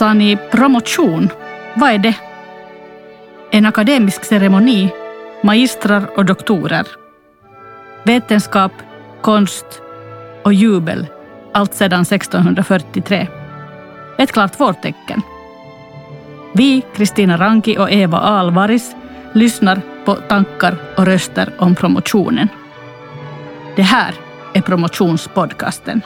Sa ni promotion? Vad är det? En akademisk ceremoni, magistrar och doktorer. Vetenskap, konst och jubel, allt sedan 1643. Ett klart vårtecken. Vi, Kristina Ranki och Eva Alvaris, lyssnar på tankar och röster om promotionen. Det här är promotionspodcasten.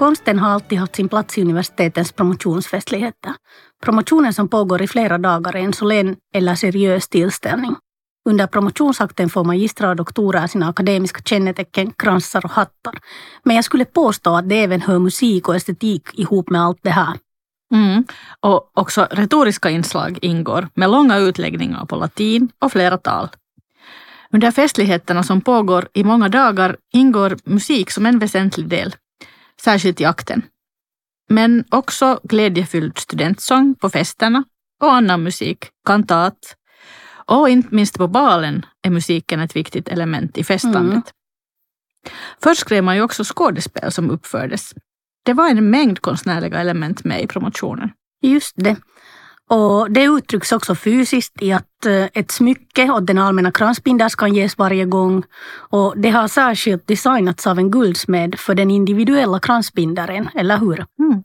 Konsten har alltid haft sin plats i universitetens promotionsfestligheter. Promotionen som pågår i flera dagar är en solän eller seriös tillställning. Under promotionsakten får magistrar och doktorer sina akademiska kännetecken, kransar och hattar. Men jag skulle påstå att det även hör musik och estetik ihop med allt det här. Mm. Och också retoriska inslag ingår med långa utläggningar på latin och flera tal. Under festligheterna som pågår i många dagar ingår musik som en väsentlig del särskilt i akten. Men också glädjefylld studentsång på festerna och annan musik, kantat. Och inte minst på balen är musiken ett viktigt element i festandet. Mm. Först skrev man ju också skådespel som uppfördes. Det var en mängd konstnärliga element med i promotionen. Just det. Och det uttrycks också fysiskt i att eh, ett smycke och den allmänna kransbinders kan ges varje gång. Och det har särskilt designats av en guldsmed för den individuella kransbindaren, eller hur? Mm.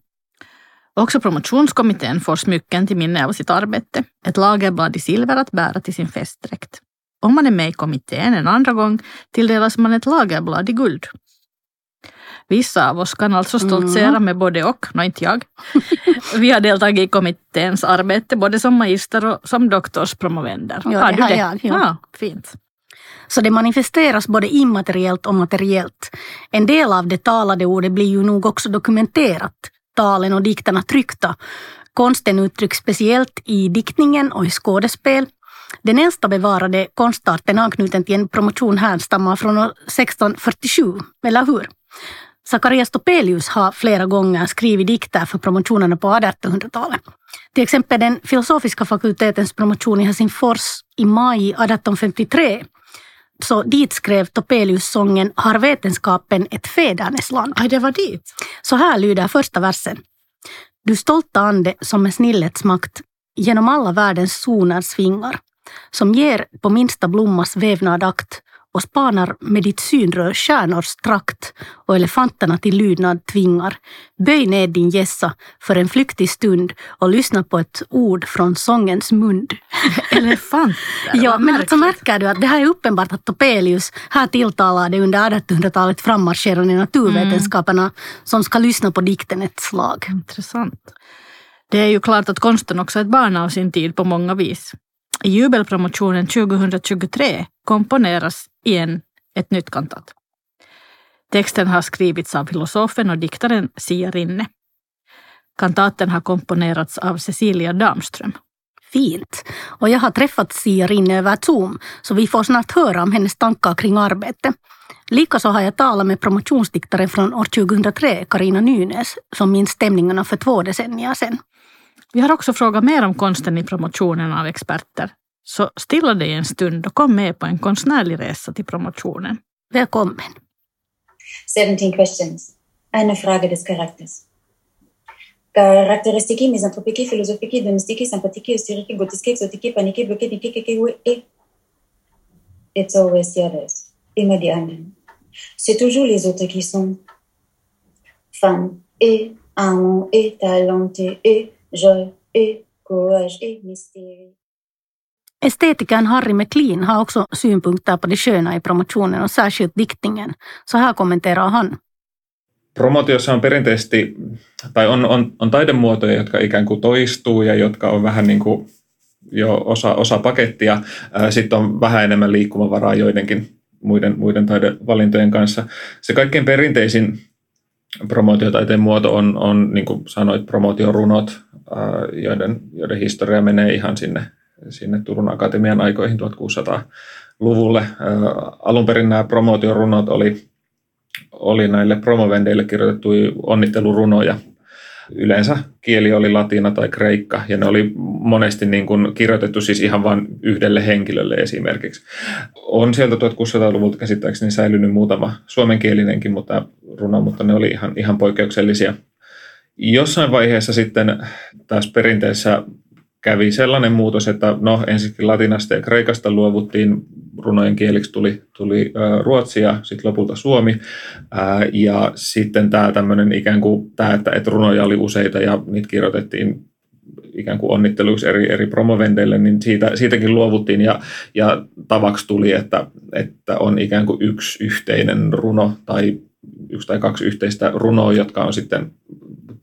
Också promotionskommittén får smycken till minne av sitt arbete. Ett lagerblad i silver att bära till sin festdräkt. Om man är med i kommittén en andra gång tilldelas man ett lagerblad i guld. Vissa av oss kan alltså stoltsera mm. med både och, nå inte jag. Vi har deltagit i kommitténs arbete både som magister och som doktorspromovender. Ja, har du det? jag. Ja. ja, fint. Så det manifesteras både immateriellt och materiellt. En del av det talade ordet blir ju nog också dokumenterat. Talen och dikterna tryckta. Konsten uttrycks speciellt i diktningen och i skådespel. Den äldsta bevarade konstarten anknuten till en promotion härstammar från 1647, eller hur? Zacharias Topelius har flera gånger skrivit dikter för promotionerna på 1800-talet. Till exempel den filosofiska fakultetens promotion i Helsingfors i maj 1853 så dit skrev Topelius sången Har vetenskapen ett fädernesland? Aj, det var dit. Så här lyder första versen. Du stolta ande som med snillets makt genom alla världens zoner svingar, som ger på minsta blommas vävnad akt och spanar med ditt synrör stjärnors trakt och elefanterna till lydnad tvingar. Böj ned din gässa för en flyktig stund och lyssna på ett ord från sångens mund. Elefanter? ja, men alltså märker du att det här är uppenbart att Topelius här tilltalade under 1800-talet frammarscherande naturvetenskaperna mm. som ska lyssna på dikten ett slag. Intressant. Det är ju klart att konsten också är ett barn av sin tid på många vis. I jubelpromotionen 2023 komponeras igen ett nytt kantat. Texten har skrivits av filosofen och diktaren Sia Rinne. Kantaten har komponerats av Cecilia Damström. Fint. Och jag har träffat Sia Rinne över Zoom, så vi får snart höra om hennes tankar kring arbete. Likaså har jag talat med promotionsdiktaren från år 2003, Karina Nynäs, som minns stämningarna för två decennier sedan. Vi har också frågat mer om konsten i promotionen av experter. Så stilla dig en stund och kom med på en konstnärlig resa till promotionen. Välkommen. 17 questions. Eine Frage des Charakters. Caractéristiques misanthropiques, philosophiques, domestiques, sympathiques, hystériques, grotesques, exotiques, paniques, bloquées, niquées, et It's always the others. Immer die anderen. C'est toujours les autres qui sont femmes et amants et talentés et joie et courage et mystère. Estetikern Harry McLean har också synpunkter på det sköna i promotionen och särskilt diktningen. Så här kommenterar han. Promotiossa on perinteisesti, tai on, on, on taidemuotoja, jotka ikään kuin toistuu ja jotka on vähän niin kuin jo osa, osa pakettia. Sitten on vähän enemmän liikkumavaraa joidenkin muiden, muiden taidevalintojen kanssa. Se kaikkein perinteisin promotiotaiteen muoto on, on niin kuin sanoit, promotiorunot, joiden, joiden historia menee ihan sinne, sinne Turun Akatemian aikoihin 1600-luvulle. Alun perin nämä promotiorunot oli, oli näille promovendeille kirjoitettuja onnittelurunoja. Yleensä kieli oli latina tai kreikka, ja ne oli monesti niin kuin kirjoitettu siis ihan vain yhdelle henkilölle esimerkiksi. On sieltä 1600-luvulta käsittääkseni säilynyt muutama suomenkielinenkin mutta runo, mutta ne oli ihan, ihan poikkeuksellisia. Jossain vaiheessa sitten taas perinteessä kävi sellainen muutos, että no ensinnäkin latinasta ja kreikasta luovuttiin, runojen kieliksi tuli, tuli ruotsi ja sitten lopulta suomi. Ää, ja sitten tämä tämmöinen ikään kuin tämä, että, että runoja oli useita ja niitä kirjoitettiin ikään kuin onnitteluiksi eri, eri promovendeille, niin siitä, siitäkin luovuttiin ja, ja tavaksi tuli, että, että on ikään kuin yksi yhteinen runo tai yksi tai kaksi yhteistä runoa, jotka on sitten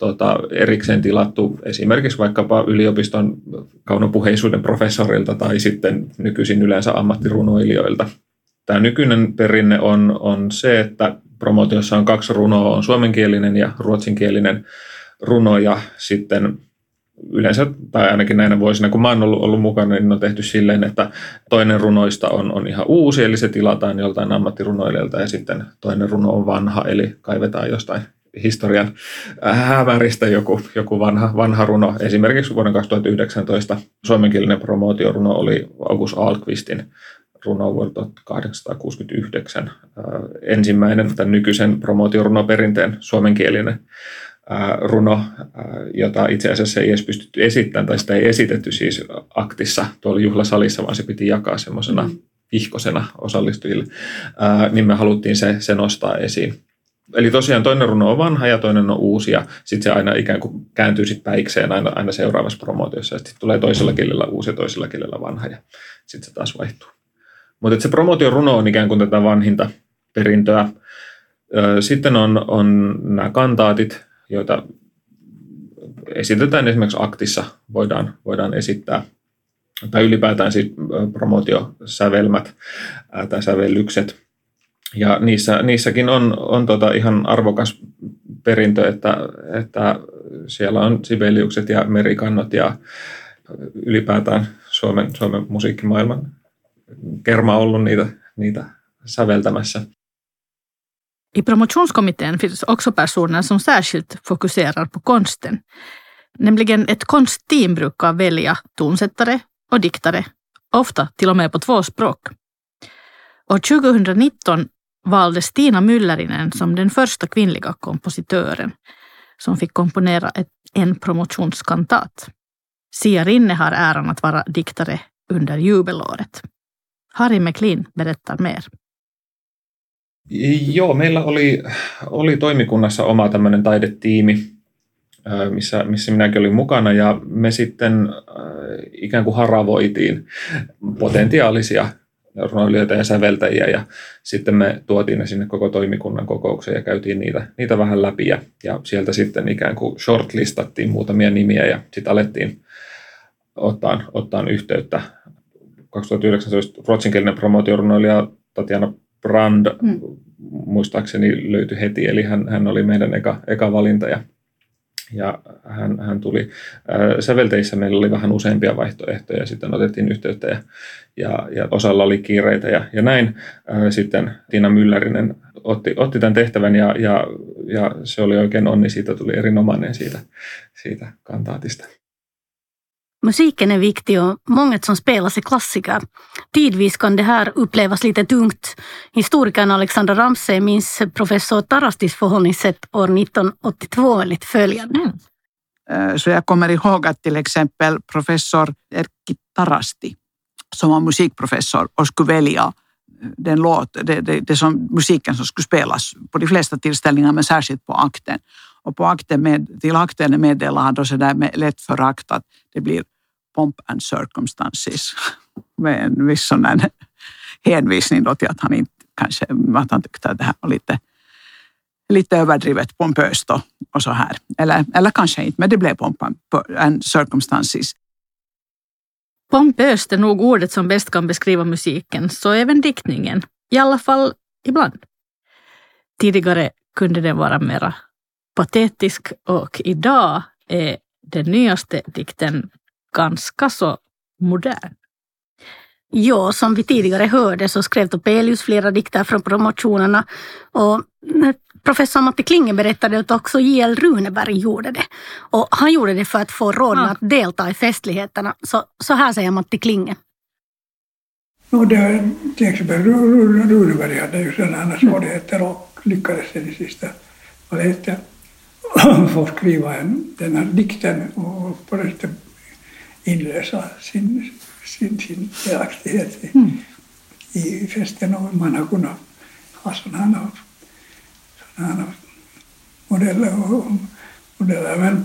tota, erikseen tilattu esimerkiksi vaikkapa yliopiston kaunopuheisuuden professorilta tai sitten nykyisin yleensä ammattirunoilijoilta. Tämä nykyinen perinne on, on se, että promootiossa on kaksi runoa, on suomenkielinen ja ruotsinkielinen runo ja sitten yleensä, tai ainakin näinä vuosina, kun mä oon ollut, ollut mukana, niin on tehty silleen, että toinen runoista on, on ihan uusi, eli se tilataan joltain ammattirunoilijalta, ja sitten toinen runo on vanha, eli kaivetaan jostain historian hämäristä joku, joku vanha, vanha runo. Esimerkiksi vuoden 2019 suomenkielinen promootioruno oli August Alkvistin runo vuodelta 1869. Ensimmäinen tämän nykyisen promootiorunoperinteen suomenkielinen runo, jota itse asiassa ei edes pystytty esittämään, tai sitä ei esitetty siis aktissa tuolla juhlasalissa, vaan se piti jakaa semmoisena mm. vihkosena osallistujille, niin me haluttiin se, se nostaa esiin. Eli tosiaan toinen runo on vanha ja toinen on uusi ja sitten se aina ikään kuin kääntyy sit päikseen aina, aina seuraavassa promootiossa sitten tulee toisella kielellä uusi ja toisella kielellä vanha ja sitten se taas vaihtuu. Mutta se promootion runo on ikään kuin tätä vanhinta perintöä. Sitten on, on nämä kantaatit, joita esitetään esimerkiksi aktissa, voidaan, voidaan esittää, tai ylipäätään siis promootiosävelmät tai sävellykset. Ja niissä, niissäkin on, on tota ihan arvokas perintö, että, että siellä on sibeliukset ja merikannot ja ylipäätään Suomen, Suomen musiikkimaailman kerma ollut niitä, niitä säveltämässä. I promotionskommittén finns också personer som särskilt fokuserar på konsten. Nämligen ett konstteam brukar välja tonsättare och diktare, ofta till och med på två språk. År 2019 valdes Stina Müllerinen som den första kvinnliga kompositören som fick komponera ett, en promotionskantat. Sia Rinne har äran att vara diktare under jubelåret. Harry McLean berättar mer. Joo, meillä oli, oli toimikunnassa oma tämmöinen taidetiimi, missä, missä minäkin olin mukana ja me sitten ikään kuin haravoitiin potentiaalisia runoilijoita ja säveltäjiä ja sitten me tuotiin ne sinne koko toimikunnan kokoukseen ja käytiin niitä, niitä vähän läpi ja, ja sieltä sitten ikään kuin shortlistattiin muutamia nimiä ja sitten alettiin ottaa, ottaa yhteyttä. 2019 ruotsinkielinen promotiorunoilija Tatjana Brand mm. muistaakseni löytyi heti, eli hän, hän oli meidän eka, eka valinta ja, ja hän, hän tuli. sävelteissä meillä oli vähän useampia vaihtoehtoja ja sitten otettiin yhteyttä ja, ja, ja osalla oli kiireitä ja, ja näin. sitten Tiina Myllärinen otti, otti tämän tehtävän ja, ja, ja se oli oikein onni, siitä tuli erinomainen siitä, siitä kantaatista. Musiken är viktig och många som spelas är klassiker. Tidvis kan det här upplevas lite tungt. Historikern Alexandra Ramsey minns professor Tarastis förhållningssätt år 1982 enligt följande. Mm. Eh, så jag kommer ihåg att till exempel professor Erkki Tarasti, som var musikprofessor och skulle välja eh, den låt, det, det, det som, musiken som skulle spelas på de flesta tillställningar, men särskilt på akten. Och på akten med, till akten meddelade han då sådär med lätt förakt att det blir pomp and circumstances med en viss sån hänvisning då till att han inte kanske, att han tyckte att det här var lite, lite överdrivet pompöst och, och så här. Eller, eller kanske inte, men det blev pomp and circumstances. Pompöst är nog ordet som bäst kan beskriva musiken, så även diktningen. I alla fall ibland. Tidigare kunde den vara mera patetisk och idag är den nyaste dikten ganska så modern. Ja, som vi tidigare hörde så skrev Topelius flera dikter från promotionerna och professor Matti Klinge berättade att också J.L. Runeberg gjorde det. Och han gjorde det för att få råden att delta i festligheterna. Så, så här säger Matti Klinge. No, det, till exempel Runeberg hade ju sådana svårigheter och lyckades i det sista heter, få skriva en, den här dikten och på det sättet inlösa sin, sin, sin delaktighet i, mm. i festen och man har kunnat ha sådana, sådana modeller och modeller. Men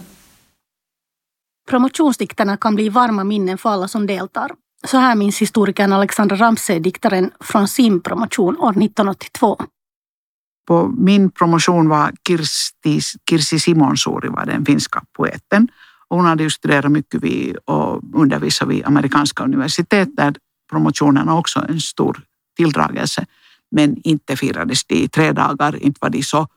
Promotionsdikterna kan bli varma minnen för alla som deltar. Så här minns historikern Alexandra Ramsey diktaren från sin promotion år 1982. På min promotion var Kirsti, Kirsi Simonsuuri var den finska poeten. Och hon hade ju studerat mycket vid och undervisat vid amerikanska universitet där promotionerna också en stor tilldragelse. Men inte firades de i tre dagar, inte var de så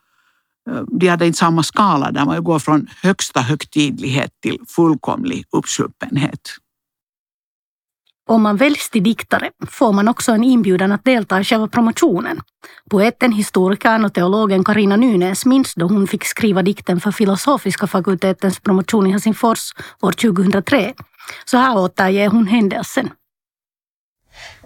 eh, de hade inte samma skala där man går från högsta högtidlighet till fullkomlig uppsluppenhet. Om man väljs till diktare får man också en inbjudan att delta i själva promotionen. Poeten, historikern och teologen Karina Nynäs minns då hon fick skriva dikten för filosofiska fakultetens promotion i Helsingfors år 2003. Så här återger hon händelsen.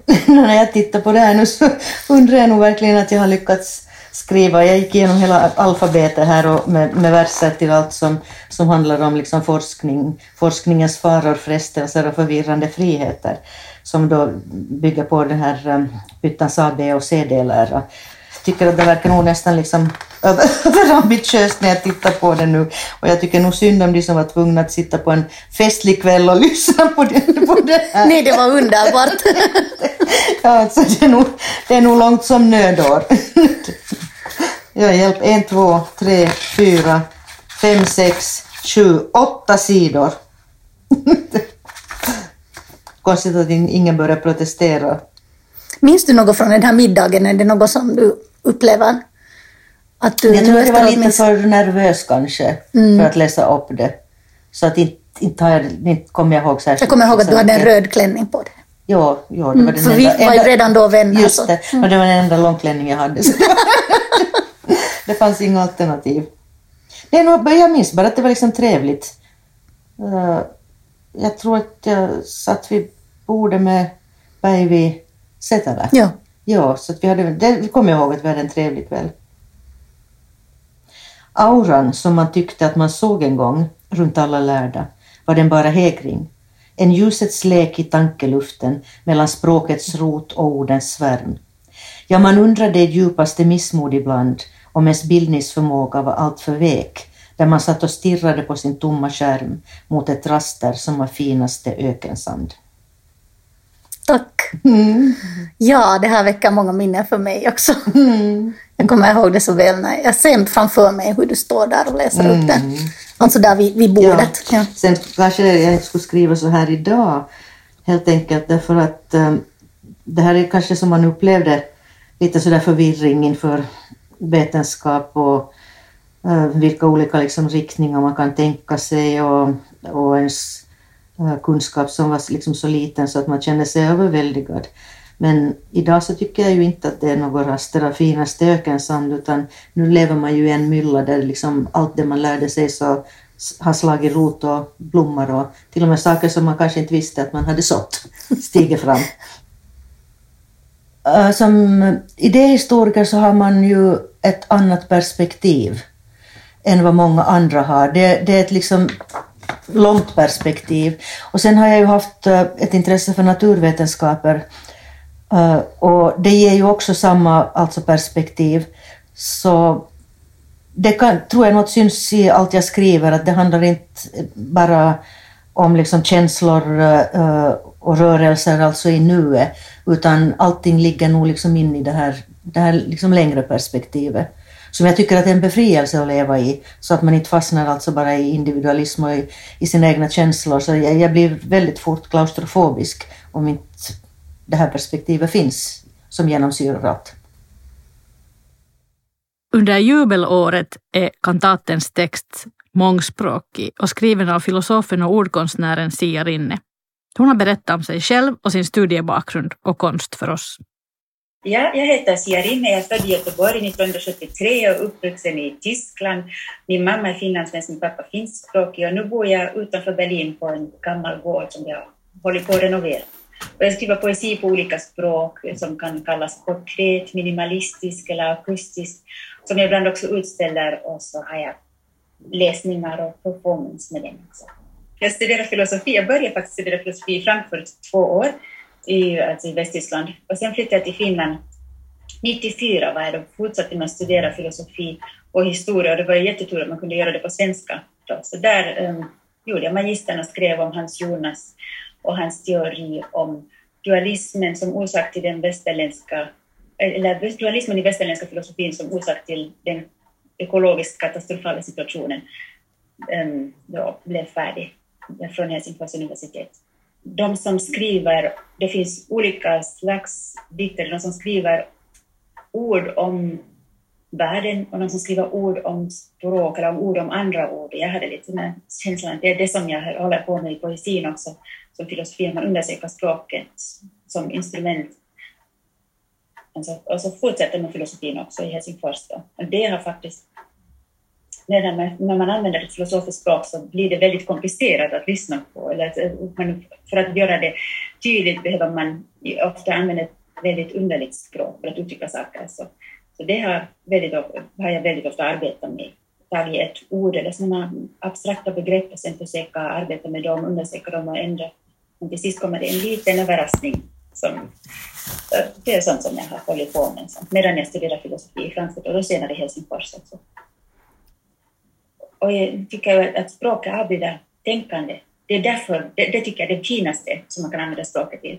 När jag tittar på det här nu så undrar jag nog verkligen att jag har lyckats skriva. Jag gick igenom hela alfabetet här och med, med verser till allt som, som handlar om liksom forskning, forskningens faror, frestelser och förvirrande friheter som då bygger på den här um, Pyttans A, B och C-delar. Jag tycker att det verkar nog nästan liksom överambitiöst när jag tittar på det nu. Och jag tycker nog synd om de som var tvungna att sitta på en festlig kväll och lyssna på det, på det här. Nej, det var underbart. ja, alltså, det, är nog, det är nog långt som nödår. Jag hjälp en, två, tre, fyra, fem, sex, sju, åtta sidor. Konstigt att ingen börjar protestera. Minns du något från den här middagen? Är det något som du upplever? Att du jag tror att jag var lite för nervös kanske mm. för att läsa upp det. Så att inte, inte, jag, inte kommer jag ihåg särskilt. Jag kommer ihåg att du hade en röd klänning på dig. Ja, ja det var mm, den för enda, vi var ju redan då vänner. Just det, mm. och det var den enda långklänning jag hade. det fanns inga alternativ. Det är nog, jag minns bara att det var liksom trevligt. Uh, jag tror att jag satt vid bordet med Päivi Setälä. Ja. Ja, så att vi hade, det kommer jag ihåg att vi hade en trevlig kväll. Auran som man tyckte att man såg en gång runt alla lärda var den bara hägring. En ljusets lek i tankeluften mellan språkets rot och ordens svärm. Ja, man undrade i djupaste missmod ibland om ens bildningsförmåga var alltför vek, där man satt och stirrade på sin tomma skärm mot ett raster som var finaste ökensand. Mm. Ja, det här väcker många minnen för mig också. Mm. Jag kommer ihåg det så väl när jag ser framför mig hur du står där och läser mm. upp den. Alltså där vid, vid bordet. Ja. Ja. Sen kanske jag skulle skriva så här idag, helt enkelt därför att um, det här är kanske som man upplevde lite sådär förvirring inför vetenskap och uh, vilka olika liksom, riktningar man kan tänka sig och, och ens kunskap som var liksom så liten så att man kände sig överväldigad. Men idag så tycker jag ju inte att det är något raster av finaste ökensand utan nu lever man ju i en mylla där liksom allt det man lärde sig så har slagit rot och blommor och till och med saker som man kanske inte visste att man hade sått stiger fram. Eh, som idéhistoriker så har man ju ett annat perspektiv än vad många andra har. Det, det är ett liksom långt perspektiv. Och sen har jag ju haft eh, ett intresse för naturvetenskaper eh, och det ger ju också samma alltså perspektiv. Så det kan, tror jag något syns i allt jag skriver, att det handlar inte bara om liksom känslor eh, och rörelser alltså i nuet, utan allting ligger nog liksom in i det här, det här liksom längre perspektivet. Som jag tycker att det är en befrielse att leva i, så att man inte fastnar alltså bara i individualism och i, i sina egna känslor. Så jag, jag blir väldigt fort klaustrofobisk om inte det här perspektivet finns som genomsyrar allt. Under jubelåret är kantatens text mångspråkig och skriven av filosofen och ordkonstnären Sia Rinne. Hon har berättat om sig själv och sin studiebakgrund och konst för oss. Ja, jag heter Siarine, jag är född i Göteborg 1973 och uppvuxen i Tyskland. Min mamma är finlandssvensk, min pappa finskspråkig och nu bor jag utanför Berlin på en gammal gård som jag håller på att renovera. Och jag skriver poesi på olika språk som kan kallas konkret, minimalistisk eller akustisk, som jag ibland också utställer och så har jag läsningar och performance med den också. Jag studerar filosofi, jag började faktiskt studera filosofi i Frankfurt två år, i, alltså i Västtyskland, och sen flyttade jag till Finland 94 var jag då fortsatte med att studera filosofi och historia och det var jättetur att man kunde göra det på svenska. Då. Så där um, gjorde jag magistern och skrev om Hans Jonas och hans teori om dualismen som orsak till den västerländska, eller dualismen i västerländska filosofin som orsak till den ekologiskt katastrofala situationen um, då blev färdig från Helsingfors universitet. De som skriver, det finns olika slags dikter, de som skriver ord om världen och de som skriver ord om språk eller om ord om andra ord. Jag hade lite den känslan det är det som jag håller på med i poesin också, som filosofi, man undersöker språket som instrument. Och så fortsätter med filosofin också i Helsingfors. Då. Och det har faktiskt redan när man använder ett filosofiskt språk så blir det väldigt komplicerat att lyssna på. Eller att, eh, för att göra det tydligt behöver man ofta använda ett väldigt underligt språk för att uttrycka saker. Så, så det har, väldigt, har jag väldigt ofta arbetat med. Tagit ett ord eller sådana abstrakta begrepp och sen försöka arbeta med dem, undersöka dem och ändra. Men till sist kommer det en liten överraskning. Som, det är sånt som jag har hållit på med medan jag studerar filosofi i Frankfurt och då senare i Helsingfors också. Och jag tycker att språket avbildar tänkande. Det är därför, det, det tycker jag är det finaste som man kan använda språket till.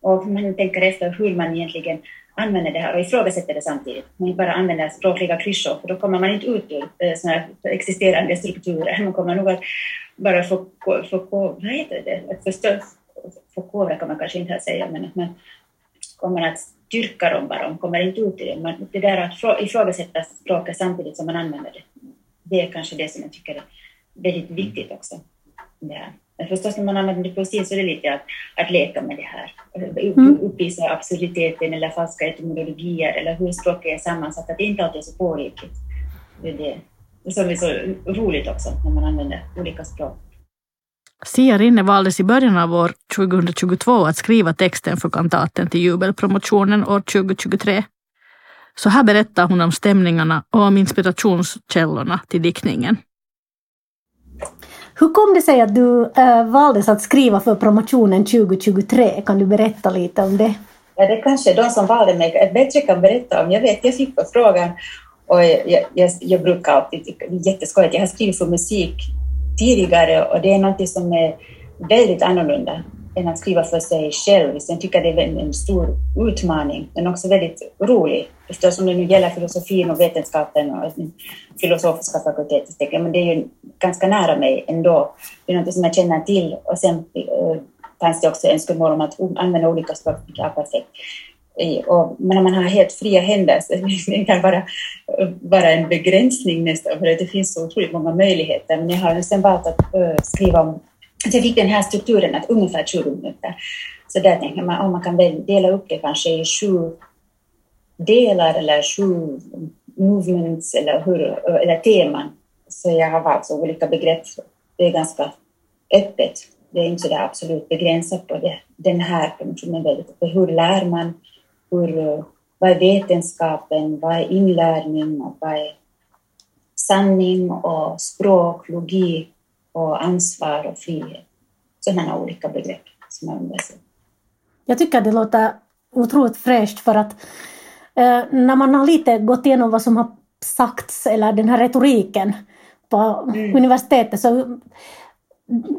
Och man tänker efter hur man egentligen använder det här och ifrågasätter det samtidigt. Man bara använder språkliga klyschor, för då kommer man inte ut ur eh, såna existerande strukturer. Man kommer nog att bara få, få, få vad heter det, att förstå, förkovra kan man kanske inte säga, men att man kommer att styrka dem bara, de kommer inte ut ur det. Man, det där att ifrågasätta språket samtidigt som man använder det, det är kanske det som jag tycker är väldigt viktigt också. Det här. Men förstås när man använder poesi så är det lite att, att leka med det här. Mm. Uppvisa absurditeten eller falska etymologier eller hur språket är sammansatt, att det inte alltid är så pålitligt. Det är det, det som är så roligt också när man använder olika språk. Sia Rinne valdes i början av år 2022 att skriva texten för kantaten till jubelpromotionen år 2023. Så här berättar hon om stämningarna och om inspirationskällorna till diktningen. Hur kom det sig att du äh, valdes att skriva för promotionen 2023? Kan du berätta lite om det? Ja, det kanske de som valde mig bättre kan berätta om. Jag vet, jag fick frågan och jag, jag, jag brukar alltid tycka det är jätteskojigt. Jag har skrivit för musik tidigare och det är något som är väldigt annorlunda än att skriva för sig själv. Sen tycker jag det är en stor utmaning, men också väldigt rolig. Eftersom det nu gäller filosofin och vetenskapen och filosofiska fakulteten, men det är ju ganska nära mig ändå. Det är något som jag känner till och sen äh, fanns det också önskemål om att använda olika språk, ja, perfekt. Och, men när man har helt fria händer så det kan vara, vara eh, en begränsning nästan, för det finns så otroligt många möjligheter. Men jag har sen valt att eh, skriva om så jag fick den här strukturen att ungefär 20 minuter. Så där tänker man om man kan dela upp det kanske i sju delar eller sju movements eller, hur, eller teman. Så jag har valt så olika begrepp. Det är ganska öppet. Det är inte så där absolut begränsat på det. den här funktionen. Hur lär man? Hur, vad är vetenskapen? Vad är inlärning? Och vad är sanning och språk, logik? Och ansvar och frihet. Sådana olika begrepp som används. Jag tycker det låter otroligt fräscht för att eh, när man har lite gått igenom vad som har sagts eller den här retoriken på mm. universitetet så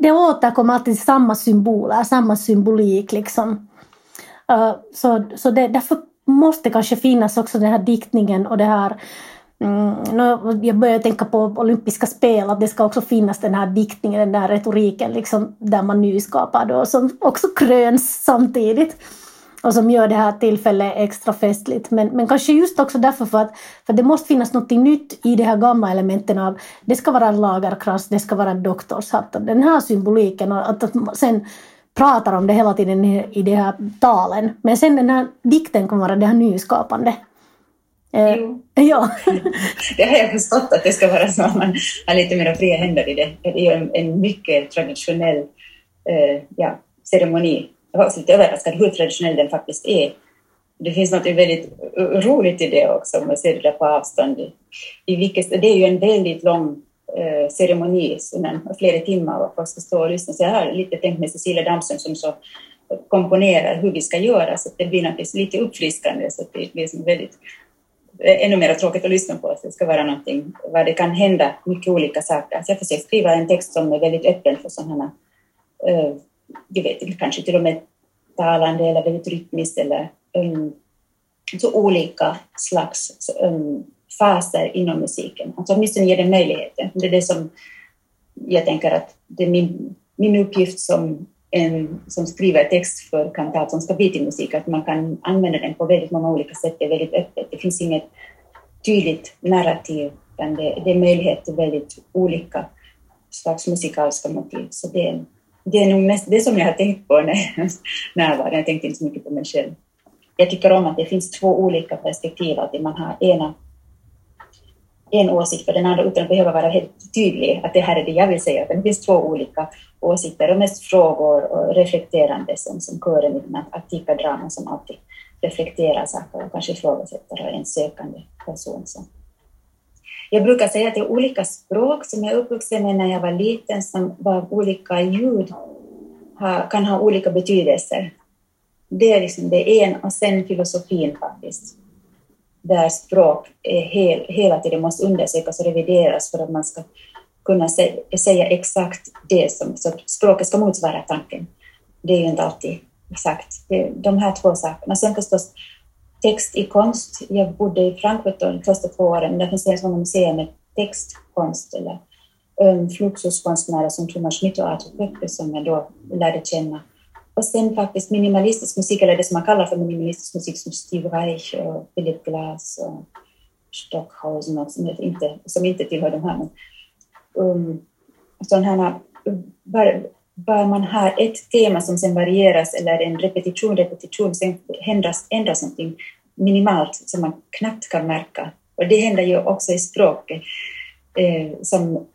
det återkommer alltid samma symboler, samma symbolik liksom. Uh, så så det, därför måste kanske finnas också den här diktningen och det här Mm, jag börjar tänka på olympiska spel, att det ska också finnas den här diktningen, den där retoriken liksom, där man nyskapar då, som också kröns samtidigt och som gör det här tillfället extra festligt. Men, men kanske just också därför för att för det måste finnas något nytt i de här gamla elementen av det ska vara en lagerkrans, det ska vara en doktorshatt. Den här symboliken och att, att sen pratar om det hela tiden i de här talen. Men sen den här dikten kommer vara det här nyskapande. Eh. Ja. det har jag förstått att det ska vara så att man har lite mer fria händer i det. Det är en, en mycket traditionell eh, ja, ceremoni. Jag var också lite överraskad hur traditionell den faktiskt är. Det finns något väldigt roligt i det också, om man ser det där på avstånd. I vilket, det är ju en väldigt lång eh, ceremoni, flera timmar, och folk ska stå och lyssna. Så jag har lite tänkt med Cecilia Damsson som så komponerar hur vi ska göra, så det blir naturligtvis lite uppfriskande, så det blir som väldigt Eh, ännu mer tråkigt att lyssna på. att det ska vara någonting var det kan hända mycket olika saker. Så jag försöker skriva en text som är väldigt öppen för sådana, eh, uh, jag vet kanske till och med talande eller väldigt rytmiskt eller um, så olika slags um, faser inom musiken. Alltså åtminstone ge den möjligheten. Det är det som jag tänker att det är min, min uppgift som en som skriver text för kantat som ska bli till musik, att man kan använda den på väldigt många olika sätt. Det är väldigt öppet. Det finns inget tydligt narrativ, utan det, det är möjlighet till väldigt olika slags musikaliska motiv. Så det, det är nog mest det som jag har tänkt på när jag var Jag tänkte inte så mycket på mig själv. Jag tycker om att det finns två olika perspektiv, att man har ena en åsikt för den andra utan att behöva vara helt tydlig att det här är det jag vill säga. Det finns två olika åsikter och mest frågor och reflekterande som, som kören i den antika draman som alltid reflekterar saker och kanske ifrågasätter och en sökande person. Som. Jag brukar säga att det är olika språk som jag är uppvuxen med när jag var liten som var olika ljud kan ha olika betydelser. Det är liksom det en och sen filosofin faktiskt där språk är hel, hela tiden måste undersökas och revideras för att man ska kunna se, säga exakt det som så språket ska motsvara tanken. Det är ju inte alltid exakt. De här två sakerna. Sen förstås text i konst. Jag bodde i Frankfurt de första två åren. Där finns det många museer med textkonst eller um, fluxuskonstnärer som Thomas Schmidt och Arthur Pöppe som jag då lärde känna och sen faktiskt minimalistisk musik, eller det som man kallar för minimalistisk musik, som Steve Reich och Philip Glass och Stockhausen, och som, inte, som inte tillhör de här. Men, um, sådana här, bara, bara man har ett tema som sen varieras, eller en repetition, repetition, sen ändras, ändras någonting minimalt som man knappt kan märka. Och det händer ju också i språket, eh, som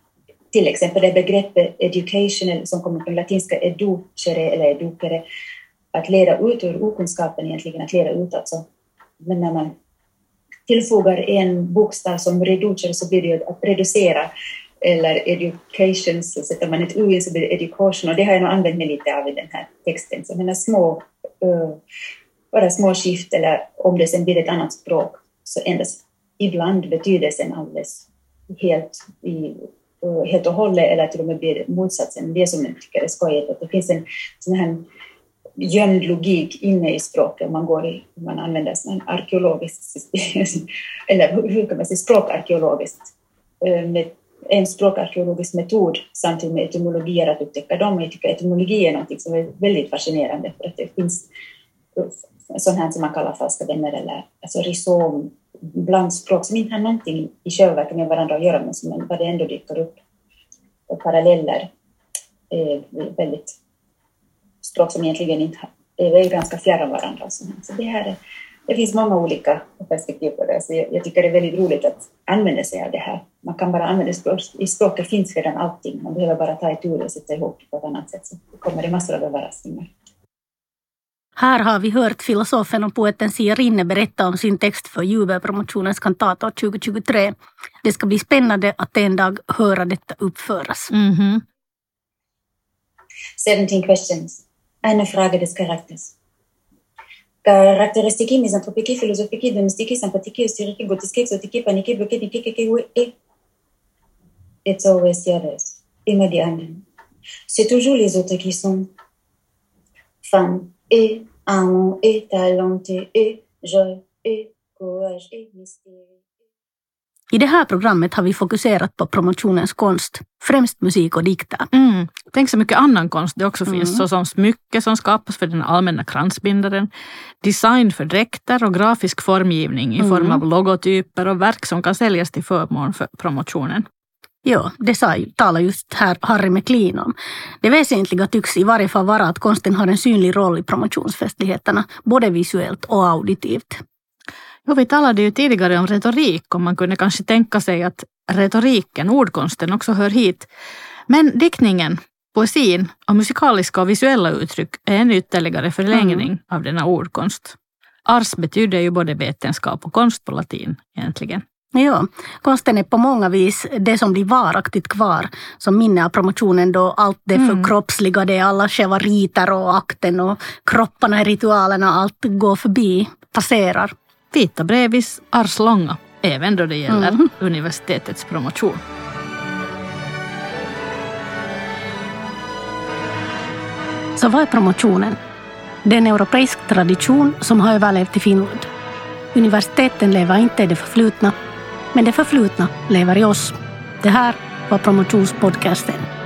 till exempel det begreppet education som kommer från latinska educere eller educere, att leda ut ur okunskapen egentligen, att leda ut alltså. Men när man tillfogar en bokstav som reducere så blir det ju att reducera eller education, så sätter man ett u in så blir det education och det har jag nog använt mig lite av i den här texten. Så mina små, uh, bara små skift eller om det sen blir ett annat språk så ändras ibland betydelsen alldeles helt i Eh, helt och hållet eller till och med blir motsatsen. Det som jag tycker är skojigt, att det finns en sån här gömd logik inne i språket. Man, går i, man använder sån arkeologiskt, eller hur kan man säga, språkarkeologiskt, eh, med en språkarkeologisk metod samtidigt med etymologier att upptäcka dem. Jag tycker etymologi är något som är väldigt fascinerande för att det finns sånt här som man kallar falska vänner eller alltså rhizom bland språk som inte har någonting i själva verket med varandra att göra men som vad det ändå dyker upp och paralleller är väldigt språk som egentligen inte är ganska fjärran varandra. Så det, här är, det finns många olika perspektiv på det, så jag, jag, tycker det är väldigt roligt att använda sig av det här. Man kan bara använda språk, i språket finns redan allting, man behöver bara ta ett ord och sätta ihop det på ett annat sätt så kommer det massor av överraskningar. Här har vi hört filosofen och poeten Sia Rinne berätta om sin text för Jubelpromotionens kantator 2023. Det ska bli spännande att en dag höra detta uppföras. Mm -hmm. 17 questions. Eine Frage des Charakters. Caractéristique, misanthropique, philosophique, domestique, sympathique, hystérique, gothique, exotique, panique, bloqué, niqué, kéké, oui, et. It's always the others. Immer die anderen. C'est toujours les autres qui sont femmes, et amour et talenté et joy et courage et mystère. I det här programmet har vi fokuserat på promotionens konst, främst musik och dikter. Mm. Tänk så mycket annan konst det också finns, mm. såsom smycke som skapas för den allmänna kransbindaren, design för dräkter och grafisk formgivning i mm. form av logotyper och verk som kan säljas till förmån för promotionen. Ja, det sa, talar just här Harry McLean om. Det väsentliga tycks i varje fall vara att konsten har en synlig roll i promotionsfestligheterna, både visuellt och auditivt. Jo, vi talade ju tidigare om retorik och man kunde kanske tänka sig att retoriken, ordkonsten, också hör hit. Men diktningen, poesin och musikaliska och visuella uttryck är en ytterligare förlängning mm. av denna ordkonst. Ars betyder ju både vetenskap och konst på latin egentligen. Ja, konsten är på många vis det som blir varaktigt kvar som minne av promotionen då allt det mm. förkroppsligade, alla själva riter och akten och kropparna i ritualerna, allt går förbi, passerar. Vita brevis, ars långa, även då det gäller mm. universitetets promotion. Så vad är promotionen? Det är en europeisk tradition som har överlevt i Finland. Universiteten lever inte i det förflutna, men det förflutna lever i oss. Det här var promotionspodcasten